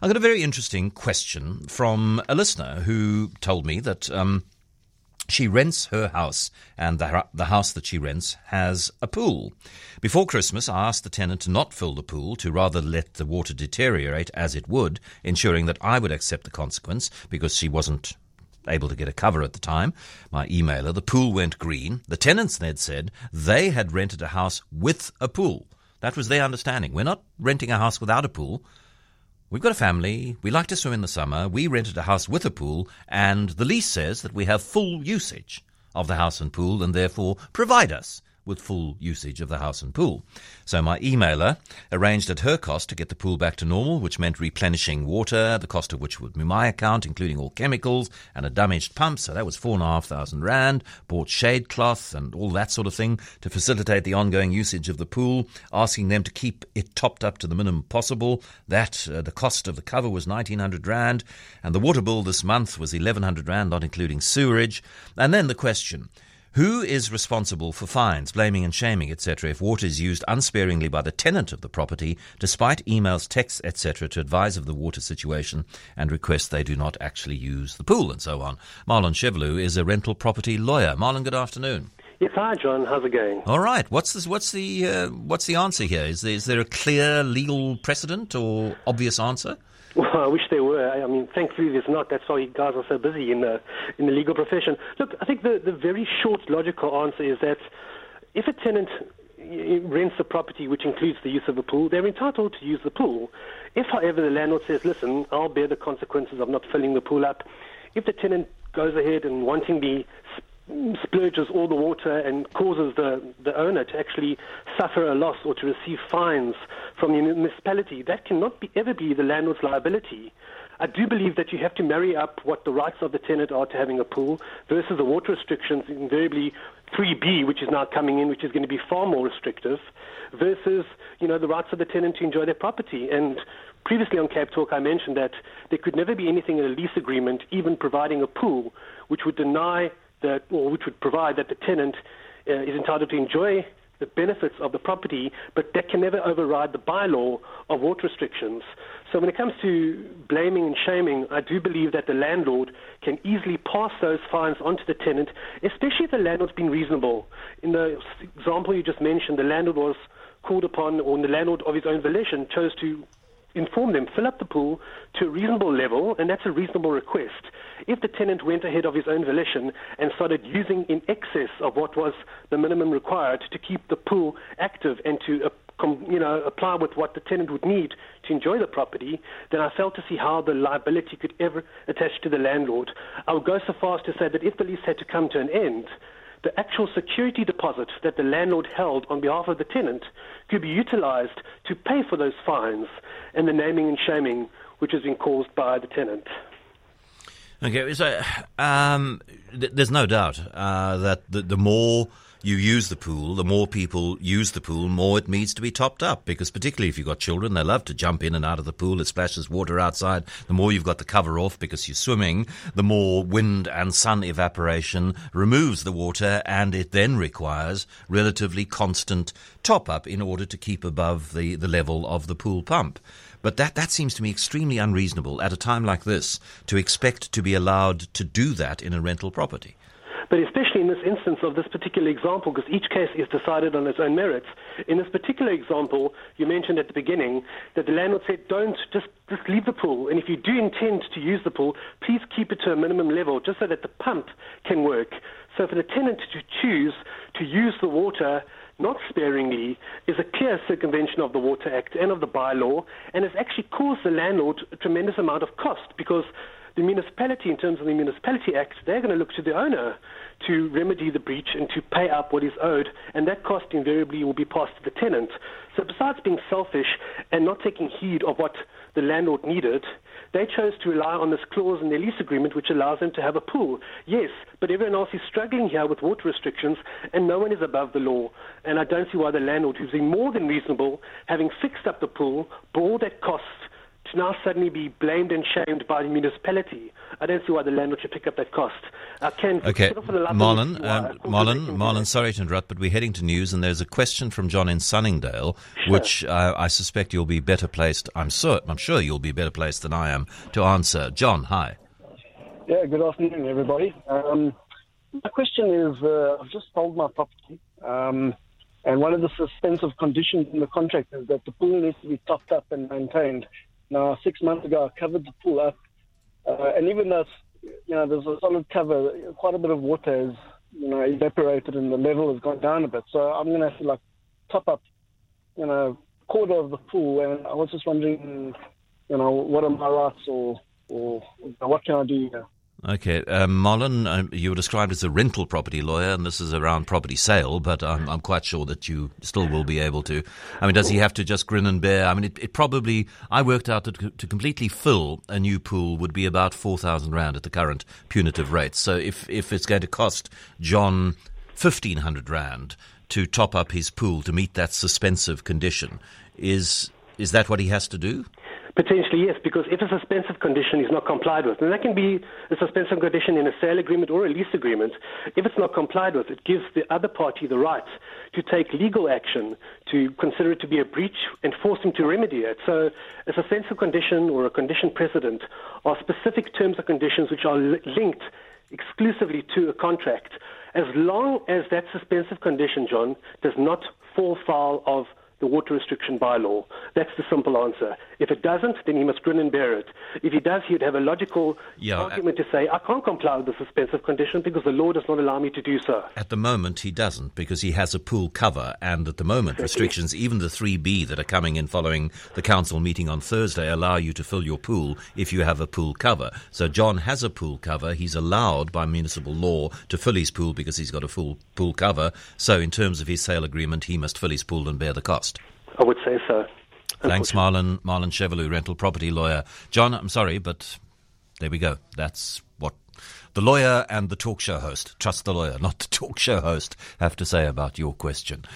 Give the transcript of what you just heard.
I got a very interesting question from a listener who told me that um, she rents her house, and the, the house that she rents has a pool. Before Christmas, I asked the tenant to not fill the pool, to rather let the water deteriorate as it would, ensuring that I would accept the consequence because she wasn't able to get a cover at the time, my emailer, the pool went green. The tenants then said they had rented a house with a pool. That was their understanding. We're not renting a house without a pool. We've got a family. We like to swim in the summer. We rented a house with a pool, and the lease says that we have full usage of the house and pool, and therefore provide us with full usage of the house and pool. So my emailer arranged at her cost to get the pool back to normal, which meant replenishing water, the cost of which would be my account, including all chemicals and a damaged pump. So that was four and a half thousand rand. Bought shade cloth and all that sort of thing to facilitate the ongoing usage of the pool, asking them to keep it topped up to the minimum possible. That uh, the cost of the cover was 1900 rand, and the water bill this month was 1100 rand, not including sewerage. And then the question. Who is responsible for fines, blaming and shaming, etc., if water is used unsparingly by the tenant of the property, despite emails, texts, etc., to advise of the water situation and request they do not actually use the pool, and so on? Marlon Shevelew is a rental property lawyer. Marlon, good afternoon. Yes, hi, John. How's it going? All right. What's this, What's the uh, What's the answer here? Is there, is there a clear legal precedent or obvious answer? Well, I wish they were. I mean, thankfully there's not. That's why guys are so busy in the in the legal profession. Look, I think the the very short logical answer is that if a tenant eh, eh, rents a property which includes the use of a pool, they're entitled to use the pool. If, however, the landlord says, "Listen, I'll bear the consequences of not filling the pool up," if the tenant goes ahead and wantingly splurges all the water and causes the, the owner to actually suffer a loss or to receive fines from the municipality, that cannot be, ever be the landlord's liability. I do believe that you have to marry up what the rights of the tenant are to having a pool versus the water restrictions, invariably 3B, which is now coming in, which is going to be far more restrictive, versus you know the rights of the tenant to enjoy their property. And previously on Cape Talk, I mentioned that there could never be anything in a lease agreement, even providing a pool, which would deny that, or which would provide that the tenant uh, is entitled to enjoy the benefits of the property, but that can never override the bylaw of water restrictions. So when it comes to blaming and shaming, I do believe that the landlord can easily pass those fines onto the tenant, especially if the landlord's been reasonable. In the example you just mentioned, the landlord was called upon, or the landlord of his own volition chose to inform them, fill up the pool to a reasonable level, and that's a reasonable request. If the tenant went ahead of his own volition and started using in excess of what was the minimum required to keep the pool active and to uh, you know, apply with what the tenant would need to enjoy the property, then I failed to see how the liability could ever attach to the landlord. I would go so far as to say that if the lease had to come to an end, the actual security deposit that the landlord held on behalf of the tenant could be utilized to pay for those fines and the naming and shaming which has been caused by the tenant. Okay, so um, th- there's no doubt uh, that the, the more you use the pool, the more people use the pool, more it needs to be topped up. Because particularly if you've got children, they love to jump in and out of the pool. It splashes water outside. The more you've got the cover off because you're swimming, the more wind and sun evaporation removes the water, and it then requires relatively constant top up in order to keep above the, the level of the pool pump. But that, that seems to me extremely unreasonable at a time like this to expect to be allowed to do that in a rental property. But especially in this instance of this particular example, because each case is decided on its own merits. In this particular example, you mentioned at the beginning that the landlord said, don't just, just leave the pool. And if you do intend to use the pool, please keep it to a minimum level just so that the pump can work. So for the tenant to choose to use the water not sparingly is a clear circumvention of the Water Act and of the bylaw, and has actually caused the landlord a tremendous amount of cost because the municipality, in terms of the Municipality Act, they're going to look to the owner to remedy the breach and to pay up what is owed, and that cost invariably will be passed to the tenant. So, besides being selfish and not taking heed of what the landlord needed, they chose to rely on this clause in their lease agreement which allows them to have a pool. Yes, but everyone else is struggling here with water restrictions and no one is above the law. And I don't see why the landlord, who's been more than reasonable, having fixed up the pool, bore that cost to now suddenly be blamed and shamed by the municipality. I don't see why the landlord should pick up that cost. Uh, Ken, okay, Marlon, um, Marlon, Marlon, sorry to interrupt, but we're heading to news, and there's a question from John in Sunningdale, sure. which uh, I suspect you'll be better placed. I'm sure, I'm sure you'll be better placed than I am to answer. John, hi. Yeah, good afternoon, everybody. Um, my question is, uh, I've just sold my property. Um, and one of the suspensive conditions in the contract is that the pool needs to be topped up and maintained. Now, six months ago, I covered the pool up, uh, and even though you know there's a solid cover, quite a bit of water has you know evaporated and the level has gone down a bit. So I'm going to have to like top up, you know, quarter of the pool. And I was just wondering, you know, what are my rights or or what can I do here? Okay, um, um, you were described as a rental property lawyer, and this is around property sale, but I'm, I'm, quite sure that you still will be able to. I mean, does he have to just grin and bear? I mean, it, it probably, I worked out that to completely fill a new pool would be about 4,000 Rand at the current punitive rates. So if, if it's going to cost John 1,500 Rand to top up his pool to meet that suspensive condition, is, is that what he has to do? Potentially, yes, because if a suspensive condition is not complied with, and that can be a suspensive condition in a sale agreement or a lease agreement, if it's not complied with, it gives the other party the right to take legal action to consider it to be a breach and force him to remedy it. So, a suspensive condition or a condition precedent are specific terms or conditions which are li- linked exclusively to a contract. As long as that suspensive condition, John, does not fall foul of the water restriction bylaw. That's the simple answer. If it doesn't, then he must grin and bear it. If he does, he'd have a logical yeah, argument to say, I can't comply with the suspensive condition because the law does not allow me to do so. At the moment, he doesn't because he has a pool cover, and at the moment, restrictions, even the 3B that are coming in following the council meeting on Thursday, allow you to fill your pool if you have a pool cover. So John has a pool cover. He's allowed by municipal law to fill his pool because he's got a full pool cover. So in terms of his sale agreement, he must fill his pool and bear the cost. I would say so. Thanks, Marlon. Marlon Shevelew, rental property lawyer. John, I'm sorry, but there we go. That's what the lawyer and the talk show host, trust the lawyer, not the talk show host, have to say about your question.